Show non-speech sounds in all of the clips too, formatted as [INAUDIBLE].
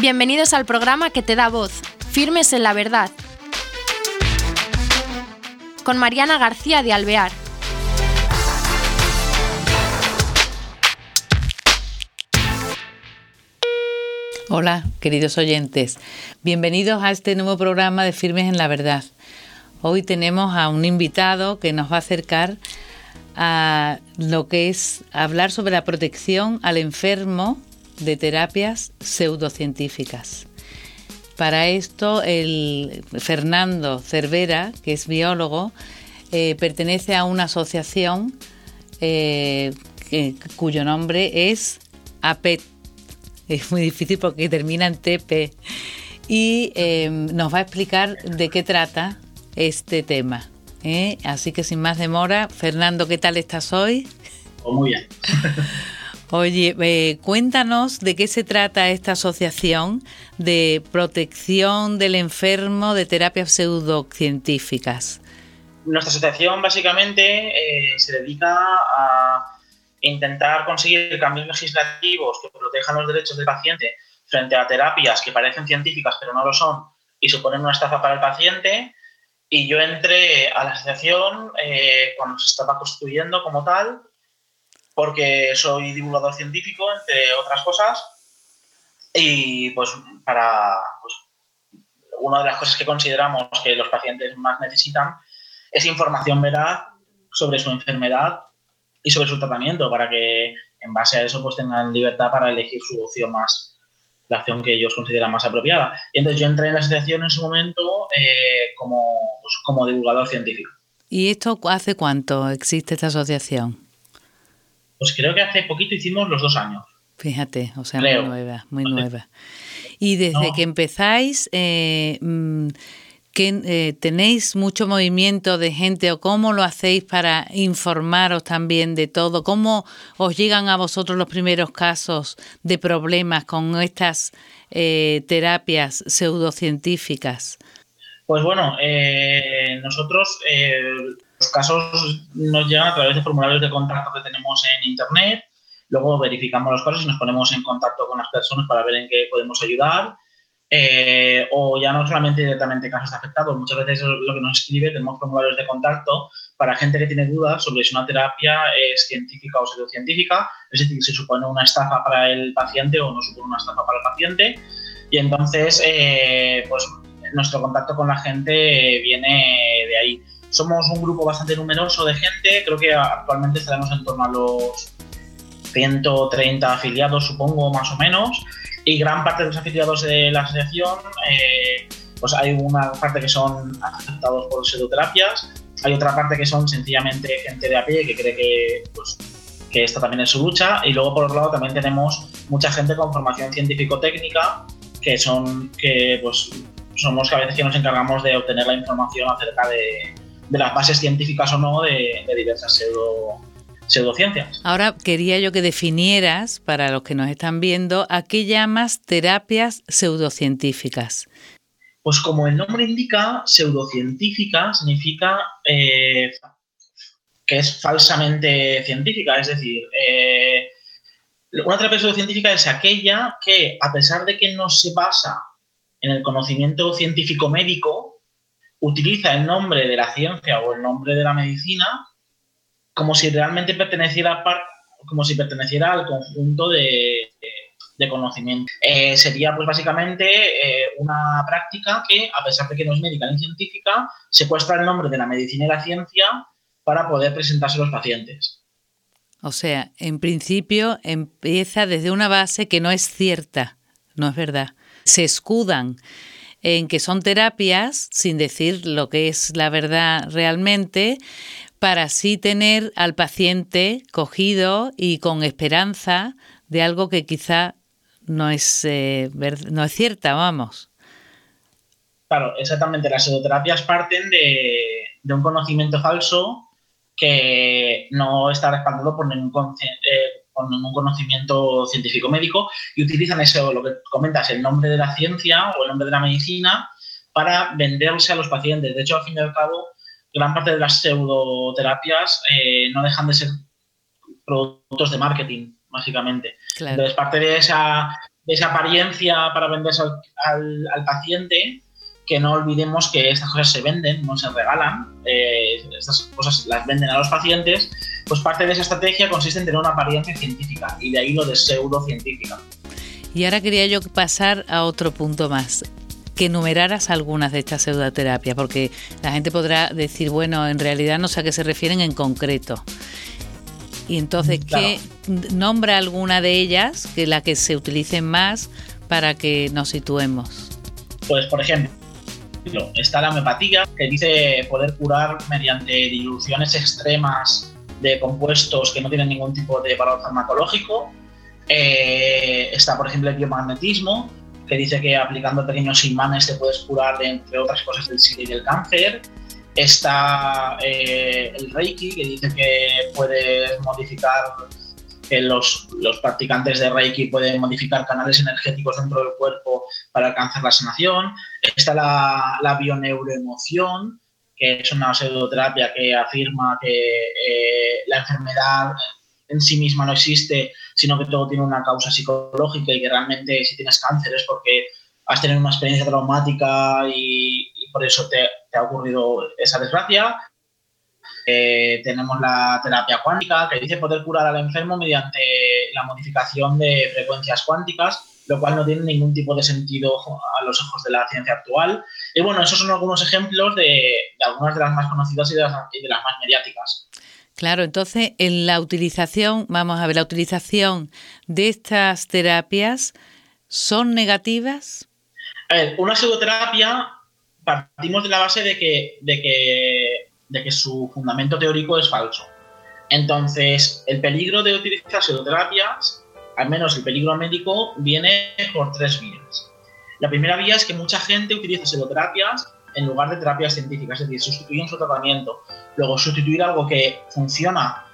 Bienvenidos al programa que te da voz, Firmes en la Verdad, con Mariana García de Alvear. Hola, queridos oyentes. Bienvenidos a este nuevo programa de Firmes en la Verdad. Hoy tenemos a un invitado que nos va a acercar a lo que es hablar sobre la protección al enfermo de terapias pseudocientíficas. Para esto, el Fernando Cervera, que es biólogo, eh, pertenece a una asociación eh, cuyo nombre es APET. Es muy difícil porque termina en TP. Y eh, nos va a explicar de qué trata este tema. Así que sin más demora, Fernando, ¿qué tal estás hoy? Oh, muy bien. [LAUGHS] Oye, eh, cuéntanos de qué se trata esta asociación de protección del enfermo de terapias pseudocientíficas. Nuestra asociación básicamente eh, se dedica a intentar conseguir cambios legislativos que protejan los derechos del paciente frente a terapias que parecen científicas pero no lo son y suponen una estafa para el paciente. Y yo entré a la asociación eh, cuando se estaba construyendo como tal porque soy divulgador científico, entre otras cosas, y pues para pues, una de las cosas que consideramos que los pacientes más necesitan es información veraz sobre su enfermedad y sobre su tratamiento para que en base a eso pues tengan libertad para elegir su opción más la acción que ellos consideran más apropiada. Y entonces yo entré en la asociación en su momento eh, como, pues, como divulgador científico. ¿Y esto hace cuánto existe esta asociación? Pues creo que hace poquito hicimos los dos años. Fíjate, o sea, muy nueva, muy nueva. Y desde que empezáis, eh, mm, eh, ¿tenéis mucho movimiento de gente o cómo lo hacéis para informaros también de todo? ¿Cómo os llegan a vosotros los primeros casos de problemas con estas eh, terapias pseudocientíficas? Pues bueno, nosotros los casos nos llegan a través de formularios de contacto que tenemos en Internet, luego verificamos los casos y nos ponemos en contacto con las personas para ver en qué podemos ayudar. Eh, o ya no solamente directamente casos afectados, muchas veces lo que nos escribe, tenemos formularios de contacto para gente que tiene dudas sobre si una terapia es científica o pseudocientífica, es decir, si supone una estafa para el paciente o no supone una estafa para el paciente. Y entonces, eh, pues nuestro contacto con la gente viene de ahí. Somos un grupo bastante numeroso de gente, creo que actualmente estaremos en torno a los 130 afiliados, supongo, más o menos, y gran parte de los afiliados de la asociación, eh, pues hay una parte que son afectados por pseudoterapias, hay otra parte que son sencillamente gente de a pie que cree que, pues, que esta también es su lucha, y luego por otro lado también tenemos mucha gente con formación científico-técnica, que son, que pues somos que a veces que nos encargamos de obtener la información acerca de, de las bases científicas o no de, diversas pseudo, pseudociencias. Ahora quería yo que definieras, para los que nos están viendo, a qué llamas terapias pseudocientíficas. Pues como el nombre indica, pseudocientífica significa eh, que es falsamente científica, es decir, eh, una terapia pseudocientífica es aquella que, a pesar de que no se basa en el conocimiento científico médico, utiliza el nombre de la ciencia o el nombre de la medicina como si realmente perteneciera, como si perteneciera al conjunto de, conocimiento. Eh, sería pues básicamente eh, una práctica que, a pesar de que no es médica ni científica, secuestra el nombre de la medicina y la ciencia para poder presentarse a los pacientes. O sea, en principio empieza desde una base que no es cierta, no es verdad. Se escudan en que son terapias, sin decir lo que es la verdad realmente, para así tener al paciente cogido y con esperanza de algo que quizá no es, eh, no es cierta, vamos. Claro, exactamente. Las pseudoterapias parten de, un conocimiento falso que no está respaldado por ningún, eh, con un conocimiento científico médico y utilizan eso, lo que comentas, el nombre de la ciencia o el nombre de la medicina para venderse a los pacientes. De hecho, al fin y al cabo, gran parte de las pseudoterapias eh, no dejan de ser productos de marketing, básicamente. Entonces, parte de esa, esa apariencia para venderse al, al, paciente, que no olvidemos que estas cosas se venden, no se regalan, eh, estas cosas las venden a los pacientes, pues parte de esa estrategia consiste en tener una apariencia científica y de ahí lo de pseudocientífica. Y ahora quería yo pasar a otro punto más que enumeraras algunas de estas pseudoterapias, porque la gente podrá decir, bueno, en realidad no sé a qué se refieren en concreto. Y entonces, ¿qué nombra alguna de ellas, que la que se utilicen más para que nos situemos? Pues, por ejemplo, está la homeopatía, que dice poder curar mediante diluciones extremas de compuestos que no tienen ningún tipo de valor farmacológico. Eh, está, por ejemplo, el biomagnetismo, que dice que aplicando pequeños imanes te puedes curar, entre otras cosas, del SIDA y del cáncer. Está eh, el Reiki, que dice que puedes modificar, que los, los, practicantes de Reiki pueden modificar canales energéticos dentro del cuerpo para alcanzar la sanación. Está la, la bioneuroemoción, que es una pseudoterapia que afirma que eh, la enfermedad en sí misma no existe, sino que todo tiene una causa psicológica y que realmente si tienes cáncer es porque has tenido una experiencia traumática y, por eso te, ha ocurrido esa desgracia. Eh, tenemos la terapia cuántica, que dice poder curar al enfermo mediante la modificación de frecuencias cuánticas, lo cual no tiene ningún tipo de sentido a los ojos de la ciencia actual. Y bueno, esos son algunos ejemplos de, algunas de las más conocidas y de las más mediáticas. Claro, entonces en la utilización, vamos a ver, la utilización de estas terapias son negativas. A ver, una pseudoterapia partimos de la base de que, de que, de que su fundamento teórico es falso. Entonces, el peligro de utilizar pseudoterapias, al menos el peligro médico, viene por tres vías. La primera vía es que mucha gente utiliza pseudoterapias en lugar de terapias científicas, es decir, sustituyen su tratamiento. Luego, sustituir algo que funciona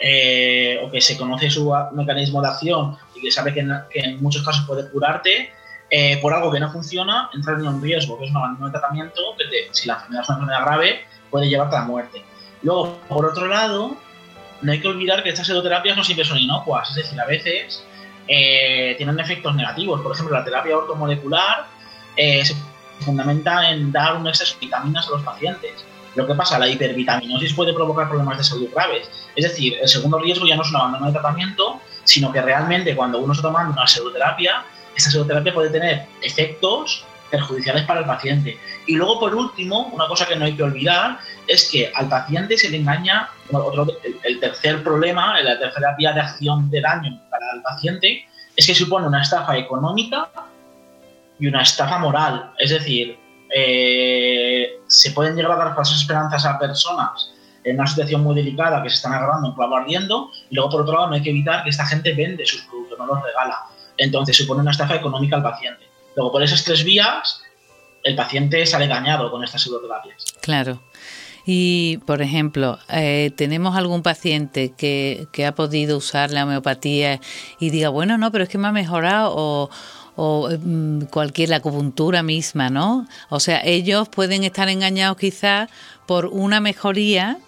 eh, o que se conoce su mecanismo de acción y que sabe que en, muchos casos puede curarte, eh, por algo que no funciona, entrar en un riesgo, que es un abandono de tratamiento, que si la enfermedad es una enfermedad grave, puede llevarte a la muerte. Luego, por otro lado, no hay que olvidar que estas pseudoterapias no siempre son inocuas, es decir, a veces eh, tienen efectos negativos. Por ejemplo, la terapia ortomolecular se fundamenta en dar un exceso de vitaminas a los pacientes. Lo que pasa, la hipervitaminosis puede provocar problemas de salud graves. Es decir, el segundo riesgo ya no es un abandono de tratamiento, sino que realmente cuando uno está tomando una pseudoterapia, esta pseudoterapia puede tener efectos perjudiciales para el paciente. Y luego, por último, una cosa que no hay que olvidar es que al paciente se le engaña, el tercer problema, la tercera vía de acción de daño para el paciente, es que supone una estafa económica y una estafa moral. Es decir, eh, se pueden llegar a dar falsas esperanzas a personas en una situación muy delicada que se están agarrando un clavo ardiendo y luego por otro lado no hay que evitar que esta gente vende sus productos, no los regala. Entonces supone una estafa económica al paciente. Luego por esas tres vías el paciente sale dañado con estas pseudoterapias. Claro. Y, por ejemplo, eh, tenemos algún paciente que, que, ha podido usar la homeopatía y diga, bueno, no, pero es que me ha mejorado o, o mm, cualquier la acupuntura misma, ¿no? O sea, ellos pueden estar engañados quizás por una mejoría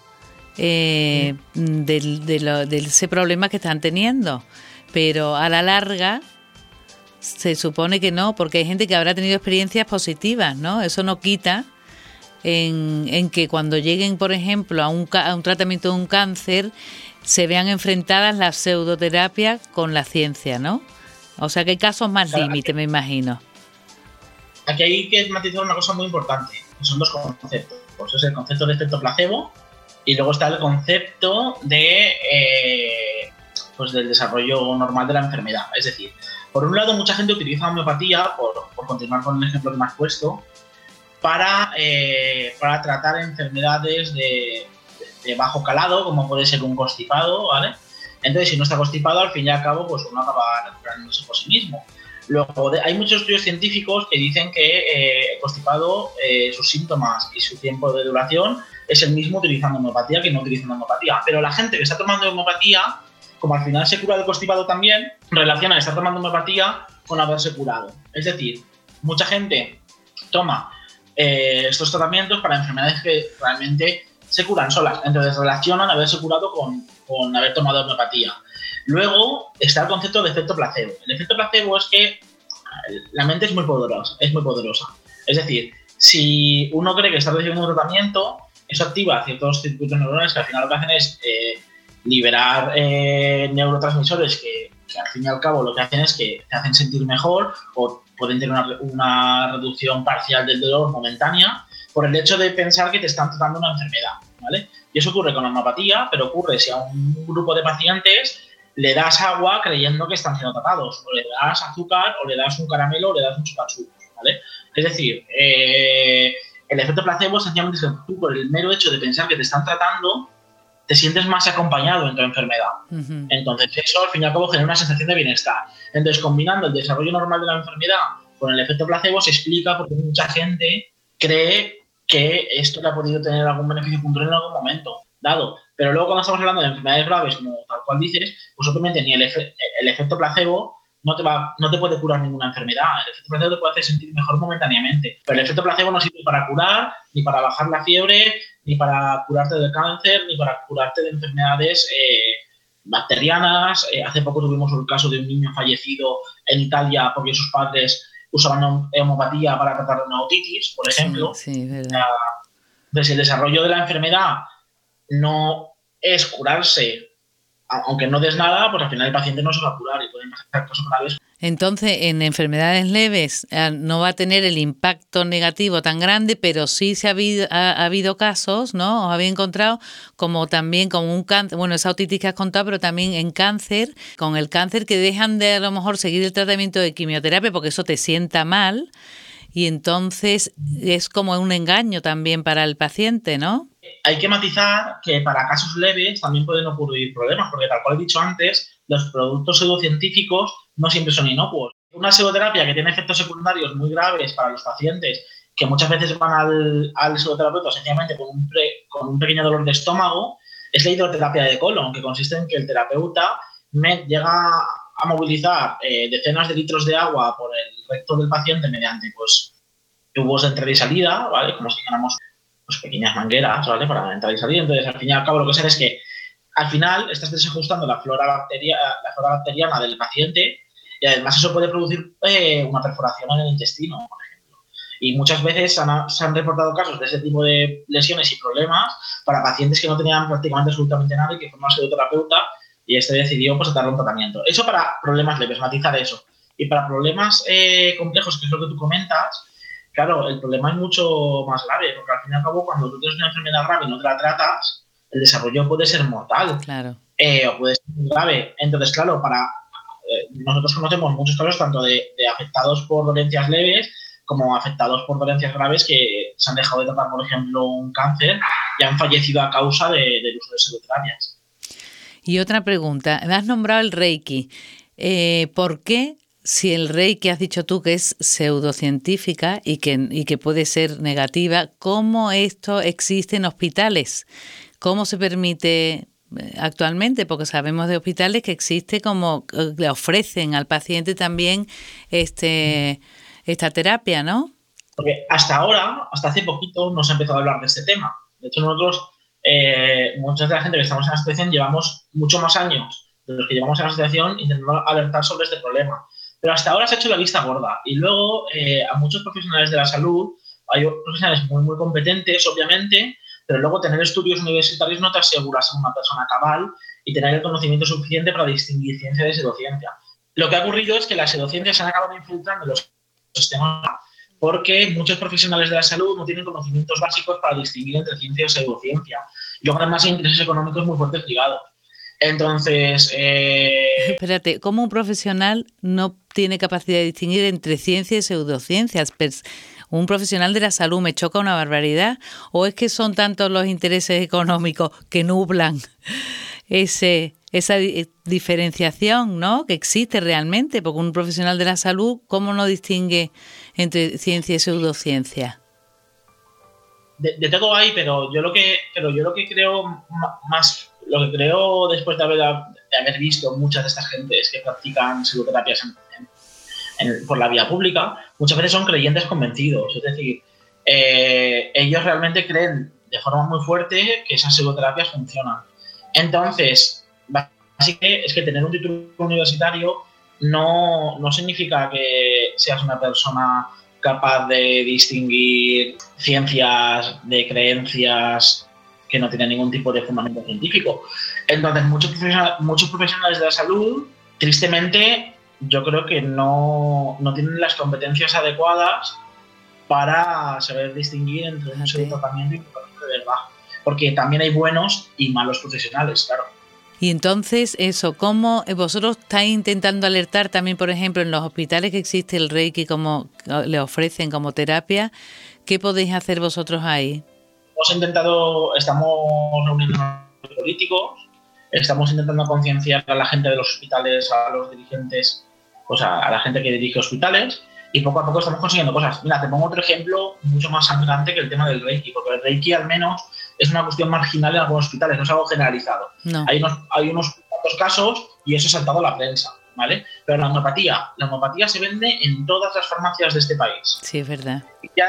eh, de, ese problema que están teniendo, pero a la larga se supone que no, porque hay gente que habrá tenido experiencias positivas, ¿no? Eso no quita en, en que cuando lleguen, por ejemplo, a un, a un tratamiento de un cáncer, se vean enfrentadas las pseudoterapias con la ciencia, ¿no? O sea que hay casos más límite, me imagino. Aquí hay que matizar una cosa muy importante, que son dos conceptos. Pues es el concepto de efecto placebo y luego está el concepto de eh, pues del desarrollo normal de la enfermedad. Es decir, por un lado, mucha gente utiliza homeopatía, por, continuar con el ejemplo que me has puesto, para, eh, para tratar enfermedades de, de, bajo calado, como puede ser un constipado, ¿vale? Entonces, si no está constipado, al fin y al cabo, pues uno acaba recuperándose por sí mismo. Luego, hay muchos estudios científicos que dicen que eh, el constipado, eh, sus síntomas y su tiempo de duración es el mismo utilizando homeopatía que no utilizando homeopatía. Pero la gente que está tomando homeopatía, como al final se cura del constipado también, relaciona estar tomando homeopatía con haberse curado. Es decir, mucha gente toma eh, estos tratamientos para enfermedades que realmente se curan solas. Entonces relacionan haberse curado con, con haber tomado homeopatía. Luego está el concepto de efecto placebo. El efecto placebo es que la mente es muy poderosa, es muy poderosa. Es decir, si uno cree que está recibiendo un tratamiento, eso activa ciertos circuitos neuronales que al final lo que hacen es eh, liberar eh, neurotransmisores que, al fin y al cabo lo que hacen es que te hacen sentir mejor o pueden tener una, una, reducción parcial del dolor momentánea por el hecho de pensar que te están tratando una enfermedad, ¿vale? Y eso ocurre con la homopatía, pero ocurre si a un grupo de pacientes le das agua creyendo que están siendo tratados, o le das azúcar, o le das un caramelo, o le das un chupachú, ¿vale? Es decir, eh, el efecto placebo sencillamente es que tú, por el mero hecho de pensar que te están tratando, te sientes más acompañado en tu enfermedad. Entonces, eso al fin y al cabo genera una sensación de bienestar. Entonces, combinando el desarrollo normal de la enfermedad con el efecto placebo, se explica por qué mucha gente cree que esto le ha podido tener algún beneficio puntual en algún momento dado. Pero luego cuando estamos hablando de enfermedades graves, como tal cual dices, pues obviamente ni el, el efecto placebo no te, va, no te puede curar ninguna enfermedad. El efecto placebo te puede hacer sentir mejor momentáneamente. Pero el efecto placebo no sirve para curar, ni para bajar la fiebre, ni para curarte del cáncer, ni para curarte de enfermedades eh, bacterianas. Eh, hace poco tuvimos el caso de un niño fallecido en Italia porque sus padres usaban hemopatía para tratar una otitis, por ejemplo. Sí, verdad. Entonces, el desarrollo de la enfermedad no es curarse aunque no des nada, pues al final el paciente no se va a curar y pueden pasar cosas graves. Entonces, en enfermedades leves eh, no va a tener el impacto negativo tan grande, pero sí se ha habido, ha, habido casos, ¿no? Os habéis encontrado como también con un cáncer, bueno, esa otitis que has contado, pero también en cáncer, con el cáncer que dejan de a lo mejor seguir el tratamiento de quimioterapia porque eso te sienta mal y entonces es como un engaño también para el paciente, ¿no? hay que matizar que para casos leves también pueden ocurrir problemas, porque tal cual he dicho antes, los productos pseudocientíficos no siempre son inocuos. Una pseudoterapia que tiene efectos secundarios muy graves para los pacientes, que muchas veces van al, al pseudoterapeuta sencillamente con un, con un pequeño dolor de estómago, es la hidroterapia de colon, que consiste en que el terapeuta llega a movilizar eh, decenas de litros de agua por el recto del paciente mediante pues, tubos de entrada y salida, ¿vale? Como si dijéramos pues, pequeñas mangueras, ¿vale? Para entrar y salir. Entonces, al fin y al cabo, lo que se es que al final estás desajustando la flora, bacteria, la flora bacteriana del paciente y además eso puede producir eh, una perforación en el intestino, por ejemplo. Y muchas veces se han reportado casos de ese tipo de lesiones y problemas para pacientes que no tenían prácticamente absolutamente nada y que fue un pseudoterapeuta y este decidió pues, dar un tratamiento. Eso para problemas leves, matizar eso. Y para problemas eh, complejos, que es lo que tú comentas, Claro, el problema es mucho más grave, porque al fin y al cabo, cuando tú tienes una enfermedad grave y no te la tratas, el desarrollo puede ser mortal. Claro. Eh, o puede ser muy grave. Entonces, claro, para eh, nosotros conocemos muchos casos tanto de, afectados por dolencias leves como afectados por dolencias graves que se han dejado de tratar, por ejemplo, un cáncer y han fallecido a causa del uso de pseudoterapias. Y otra pregunta, me has nombrado el Reiki. Eh, ¿Por qué si el que has dicho tú que es pseudocientífica y que, puede ser negativa, ¿cómo esto existe en hospitales? ¿Cómo se permite actualmente? Porque sabemos de hospitales que existe como eh, le ofrecen al paciente también este, esta terapia, ¿no? Porque hasta ahora, hasta hace poquito, no se ha empezado a hablar de este tema. De hecho, nosotros, eh, mucha de la gente que estamos en la asociación, llevamos mucho más años de los que llevamos en la asociación intentando alertar sobre este problema. Pero hasta ahora se ha hecho la vista gorda. Y luego eh, a muchos profesionales de la salud, hay profesionales muy, muy competentes, obviamente, pero luego tener estudios universitarios no te asegura ser una persona cabal y tener el conocimiento suficiente para distinguir ciencia de pseudociencia. Lo que ha ocurrido es que las pseudociencias se han acabado infiltrando en los sistemas porque muchos profesionales de la salud no tienen conocimientos básicos para distinguir entre ciencia y pseudociencia. Y además hay intereses económicos muy fuertes ligados. Entonces... Eh... [LAUGHS] Espérate, ¿cómo un profesional no tiene capacidad de distinguir entre ciencia y pseudociencias? Un profesional de la salud me choca una barbaridad o es que son tantos los intereses económicos que nublan ese esa diferenciación ¿no? que existe realmente, porque un profesional de la salud, ¿cómo no distingue entre ciencia y pseudociencia? De, todo hay, pero yo lo que, pero yo lo que creo más lo que creo después de haber, de haber visto muchas de estas gentes que practican psicoterapias por la vía pública, muchas veces son creyentes convencidos. Es decir, eh, ellos realmente creen de forma muy fuerte que esas psicoterapias funcionan. Entonces, básicamente es que tener un título universitario no, no significa que seas una persona capaz de distinguir ciencias de creencias que no tienen ningún tipo de fundamento científico. Entonces, muchos muchos profesionales de la salud, tristemente, yo creo que no, no tienen las competencias adecuadas para saber distinguir entre un tratamiento y un tratamiento de verdad. Porque también hay buenos y malos profesionales, claro. Y entonces, eso, ¿cómo vosotros estáis intentando alertar también, por ejemplo, en los hospitales que existe el Reiki, como le ofrecen como terapia? ¿Qué podéis hacer vosotros ahí? Hemos intentado, estamos reuniendo políticos, estamos intentando concienciar a la gente de los hospitales, a los dirigentes, o sea, a la gente que dirige hospitales, y poco a poco estamos consiguiendo cosas. Mira, te pongo otro ejemplo mucho más sangrante que el tema del Reiki, porque el Reiki al menos es una cuestión marginal en algunos hospitales, no es algo generalizado. Hay, unos, hay unos casos y eso ha saltado a la prensa, ¿vale? Pero la homeopatía, la homeopatía se vende en todas las farmacias de este país. Sí, es verdad. Ya,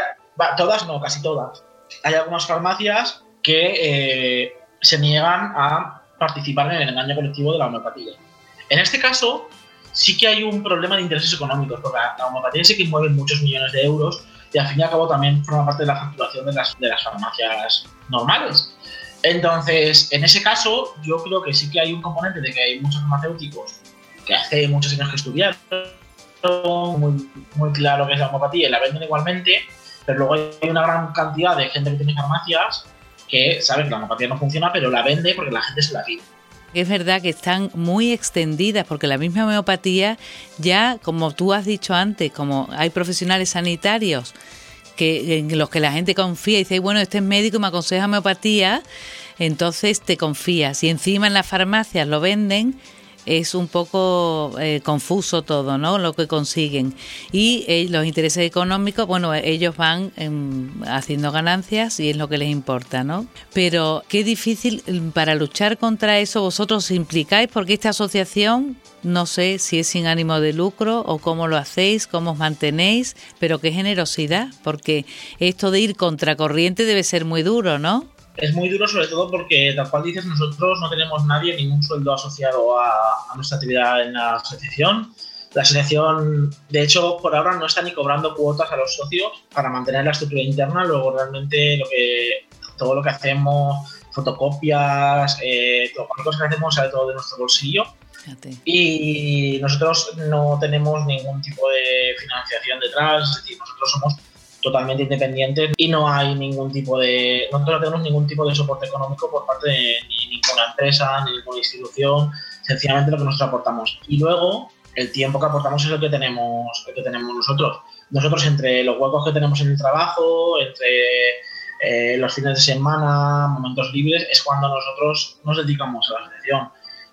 todas no, casi todas. Hay algunas farmacias que eh, se niegan a participar en el engaño colectivo de la homeopatía. En este caso, sí que hay un problema de intereses económicos, porque la homeopatía sí que mueve muchos millones de euros y al fin y al cabo también forma parte de la facturación de las, de las farmacias normales. Entonces, en ese caso, yo creo que sí que hay un componente de que hay muchos farmacéuticos que hace muchos años que estudiaron, muy, muy claro que es la homeopatía y la venden igualmente, pero luego hay una gran cantidad de gente que tiene farmacias que sabe que la homeopatía no funciona, pero la vende porque la gente se la pide. Es verdad que están muy extendidas porque la misma homeopatía ya, como tú has dicho antes, como hay profesionales sanitarios que en los que la gente confía y dice, bueno, este es médico y me aconseja homeopatía, entonces te confías. Y encima en las farmacias lo venden, es un poco eh, confuso todo, ¿no? Lo que consiguen. Y eh, los intereses económicos, bueno, ellos van em, haciendo ganancias y es lo que les importa, ¿no? Pero qué difícil em, para luchar contra eso vosotros os implicáis porque esta asociación no sé si es sin ánimo de lucro o cómo lo hacéis, cómo os mantenéis, pero qué generosidad, porque esto de ir contracorriente debe ser muy duro, ¿no? Es muy duro sobre todo porque, tal cual dices, nosotros no tenemos nadie, ningún sueldo asociado a, nuestra actividad en la asociación. La asociación, de hecho, por ahora no está ni cobrando cuotas a los socios para mantener la estructura interna. Luego, realmente, lo que todo lo que hacemos, fotocopias, eh, todo, lo que hacemos sale todo de nuestro bolsillo. Y nosotros no tenemos ningún tipo de financiación detrás, es decir, nosotros somos totalmente independientes y no hay ningún tipo de, no tenemos ningún tipo de soporte económico por parte de ni ninguna empresa, ni ninguna institución, sencillamente lo que nosotros aportamos. Y luego, el tiempo que aportamos es el que tenemos, que tenemos nosotros. Nosotros entre los huecos que tenemos en el trabajo, entre eh, los fines de semana, momentos libres, es cuando nosotros nos dedicamos a la asociación.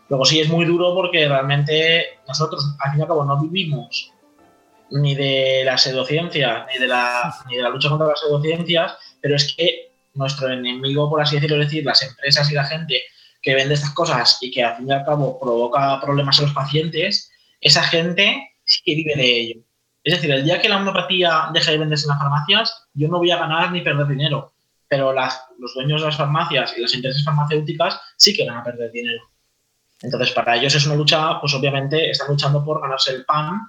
Luego sí es muy duro porque realmente nosotros, al fin y al cabo, no vivimos ni de la pseudociencia, ni de la, ni de la lucha contra las pseudociencias, pero es que nuestro enemigo, por así decirlo, es decir, las empresas y la gente que vende estas cosas y que al fin y al cabo provoca problemas a los pacientes, esa gente sí que vive de ello. Es decir, el día que la homeopatía deje de venderse en las farmacias, yo no voy a ganar ni perder dinero, pero los dueños de las farmacias y las empresas farmacéuticas sí que van a perder dinero. Entonces, para ellos es una lucha, pues obviamente están luchando por ganarse el pan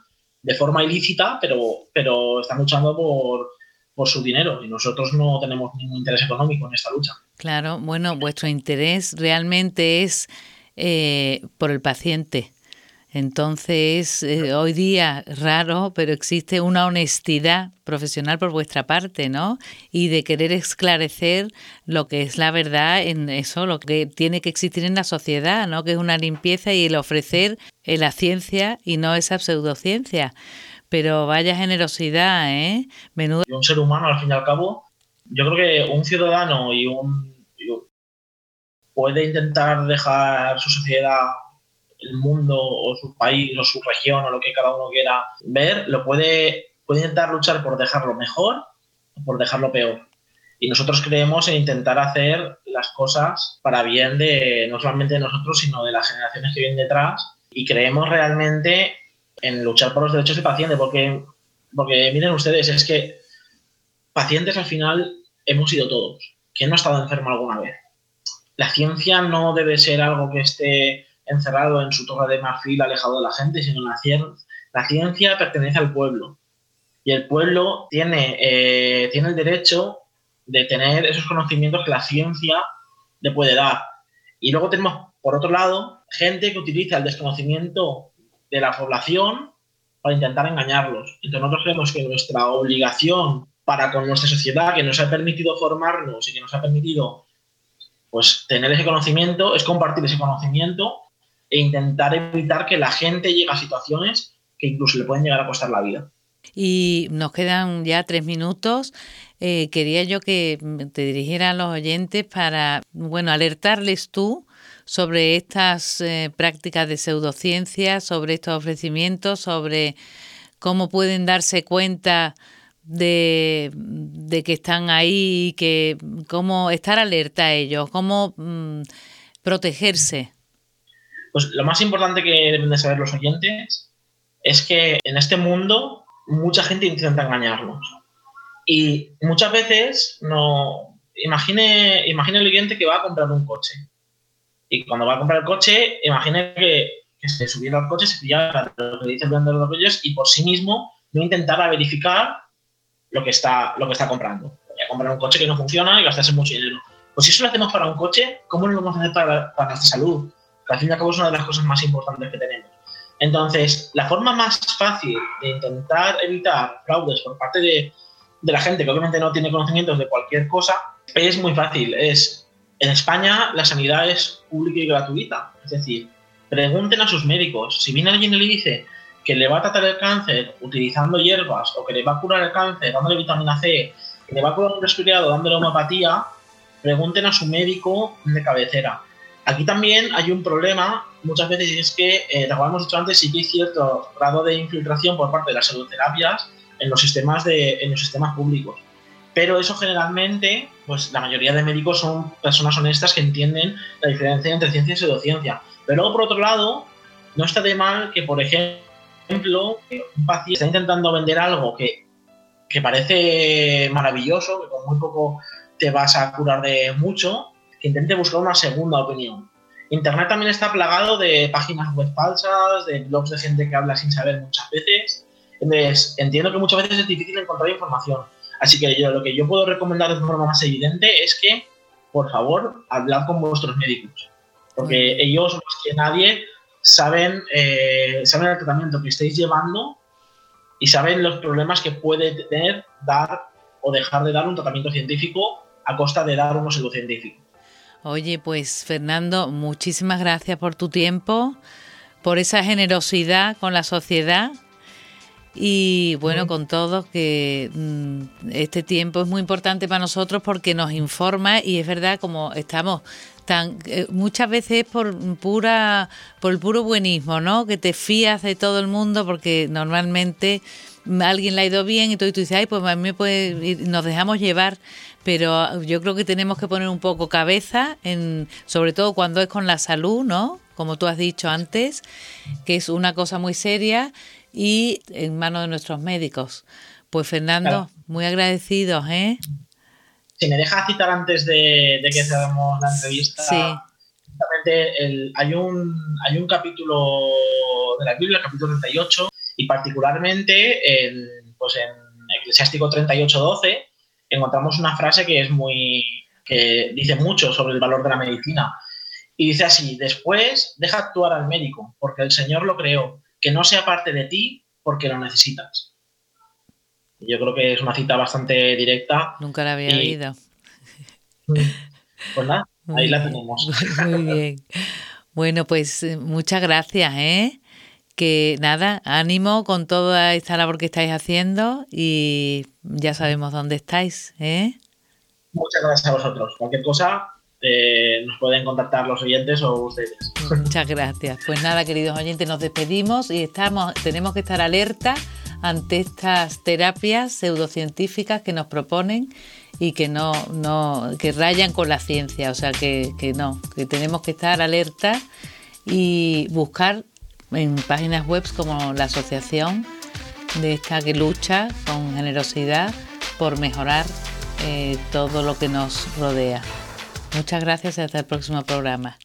de forma ilícita, pero, pero están luchando por, por su dinero y nosotros no tenemos ningún interés económico en esta lucha. Claro, bueno, vuestro interés realmente es eh, por el paciente. Entonces, eh, hoy día raro, pero existe una honestidad profesional por vuestra parte, ¿no? Y de querer esclarecer lo que es la verdad en eso, lo que tiene que existir en la sociedad, ¿no? Que es una limpieza y el ofrecer la ciencia y no esa pseudociencia. Pero vaya generosidad, ¿eh? Menudo. un ser humano, al fin y al cabo, yo creo que un ciudadano y un puede intentar dejar su sociedad el mundo o su país o su región o lo que cada uno quiera ver, lo puede, puede intentar luchar por dejarlo mejor o por dejarlo peor. Y nosotros creemos en intentar hacer las cosas para bien de no solamente de nosotros, sino de las generaciones que vienen detrás. Y creemos realmente en luchar por los derechos del paciente, porque, porque miren ustedes, es que pacientes al final hemos sido todos. ¿Quién no ha estado enfermo alguna vez? La ciencia no debe ser algo que esté encerrado en su torre de marfil, alejado de la gente, sino la, ciencia pertenece al pueblo. Y el pueblo tiene, eh, tiene el derecho de tener esos conocimientos que la ciencia le puede dar. Y luego tenemos, por otro lado, gente que utiliza el desconocimiento de la población para intentar engañarlos. Entonces nosotros creemos que nuestra obligación para con nuestra sociedad, que nos ha permitido formarnos y que nos ha permitido pues tener ese conocimiento, es compartir ese conocimiento e intentar evitar que la gente llegue a situaciones que incluso le pueden llegar a costar la vida. Y nos quedan ya tres minutos. Eh, quería yo que te dirigieran a los oyentes para, bueno, alertarles tú sobre estas eh, prácticas de pseudociencia, sobre estos ofrecimientos, sobre cómo pueden darse cuenta de, que están ahí, que cómo estar alerta a ellos, cómo mm, protegerse. Pues lo más importante que deben de saber los oyentes es que en este mundo mucha gente intenta engañarnos. Y muchas veces no. Imagine, imagine el oyente que va a comprar un coche. Y cuando va a comprar el coche, imagine que, se subiera al coche, se pillara lo que dice el vendedor de ellos y por sí mismo no intentara verificar lo que está, lo que está comprando. Voy a comprar un coche que no funciona y gastarse mucho dinero. Pues si eso lo hacemos para un coche, ¿cómo lo vamos a hacer para, para nuestra salud? Al fin y al cabo es una de las cosas más importantes que tenemos. Entonces, la forma más fácil de intentar evitar fraudes por parte de, de la gente que obviamente no tiene conocimientos de cualquier cosa es muy fácil. Es en España la sanidad es pública y gratuita. Es decir, pregunten a sus médicos. Si viene alguien y le dice que le va a tratar el cáncer utilizando hierbas o que le va a curar el cáncer dándole vitamina C, que le va a curar un resfriado dándole homopatía, pregunten a su médico de cabecera. Aquí también hay un problema, muchas veces es que, eh, como hemos dicho antes, sí que hay cierto grado de infiltración por parte de las pseudoterapias en los sistemas, de, en los sistemas públicos. Pero eso generalmente, pues la mayoría de médicos son personas honestas que entienden la diferencia entre ciencia y pseudociencia. Pero luego, por otro lado, no está de mal que, por ejemplo, un paciente está intentando vender algo que, que parece maravilloso, que con muy poco te vas a curar de mucho, intente buscar una segunda opinión. Internet también está plagado de páginas web falsas, de blogs de gente que habla sin saber muchas veces. Entonces, entiendo que muchas veces es difícil encontrar información. Así que yo lo que yo puedo recomendar de forma más evidente es que, por favor, hablad con vuestros médicos. Porque ellos, más que nadie, saben, eh, saben el tratamiento que estáis llevando y saben los problemas que puede tener dar o dejar de dar un tratamiento científico a costa de dar uno pseudocientífico. Oye, pues Fernando, muchísimas gracias por tu tiempo, por esa generosidad con la sociedad. Y bueno, con todo que mm, este tiempo es muy importante para nosotros porque nos informa y es verdad como estamos tan eh, muchas veces por pura por el puro buenismo, ¿no? Que te fías de todo el mundo porque normalmente alguien le ha ido bien y tú, dices, ay, pues a mí nos dejamos llevar, pero yo creo que tenemos que poner un poco cabeza, en, sobre todo cuando es con la salud, ¿no? Como tú has dicho antes, que es una cosa muy seria y en manos de nuestros médicos. Pues Fernando, muy agradecidos, ¿eh? Si me dejas citar antes de, que cerremos la entrevista, sí. hay, un, hay un capítulo de la Biblia, el capítulo 38, y particularmente el, pues en Eclesiástico 38.12 encontramos una frase que es muy que dice mucho sobre el valor de la medicina. Y dice así, después deja actuar al médico, porque el Señor lo creó, que no sea parte de ti porque lo necesitas. Yo creo que es una cita bastante directa. Nunca la había oído. Pues nada, ahí la tenemos. [LAUGHS] Muy bien. Bueno, pues eh, muchas gracias, ¿eh? Que nada, ánimo con toda esta labor que estáis haciendo y ya sabemos dónde estáis. ¿eh? Muchas gracias a vosotros. Cualquier cosa eh, nos pueden contactar los oyentes o ustedes. Muchas gracias. Pues nada, queridos oyentes, nos despedimos y estamos, tenemos que estar alerta ante estas terapias pseudocientíficas que nos proponen y que no, no, que rayan con la ciencia, o sea que, que no, que tenemos que estar alerta y buscar en páginas web como la asociación de esta que lucha con generosidad por mejorar eh, todo lo que nos rodea. Muchas gracias y hasta el próximo programa.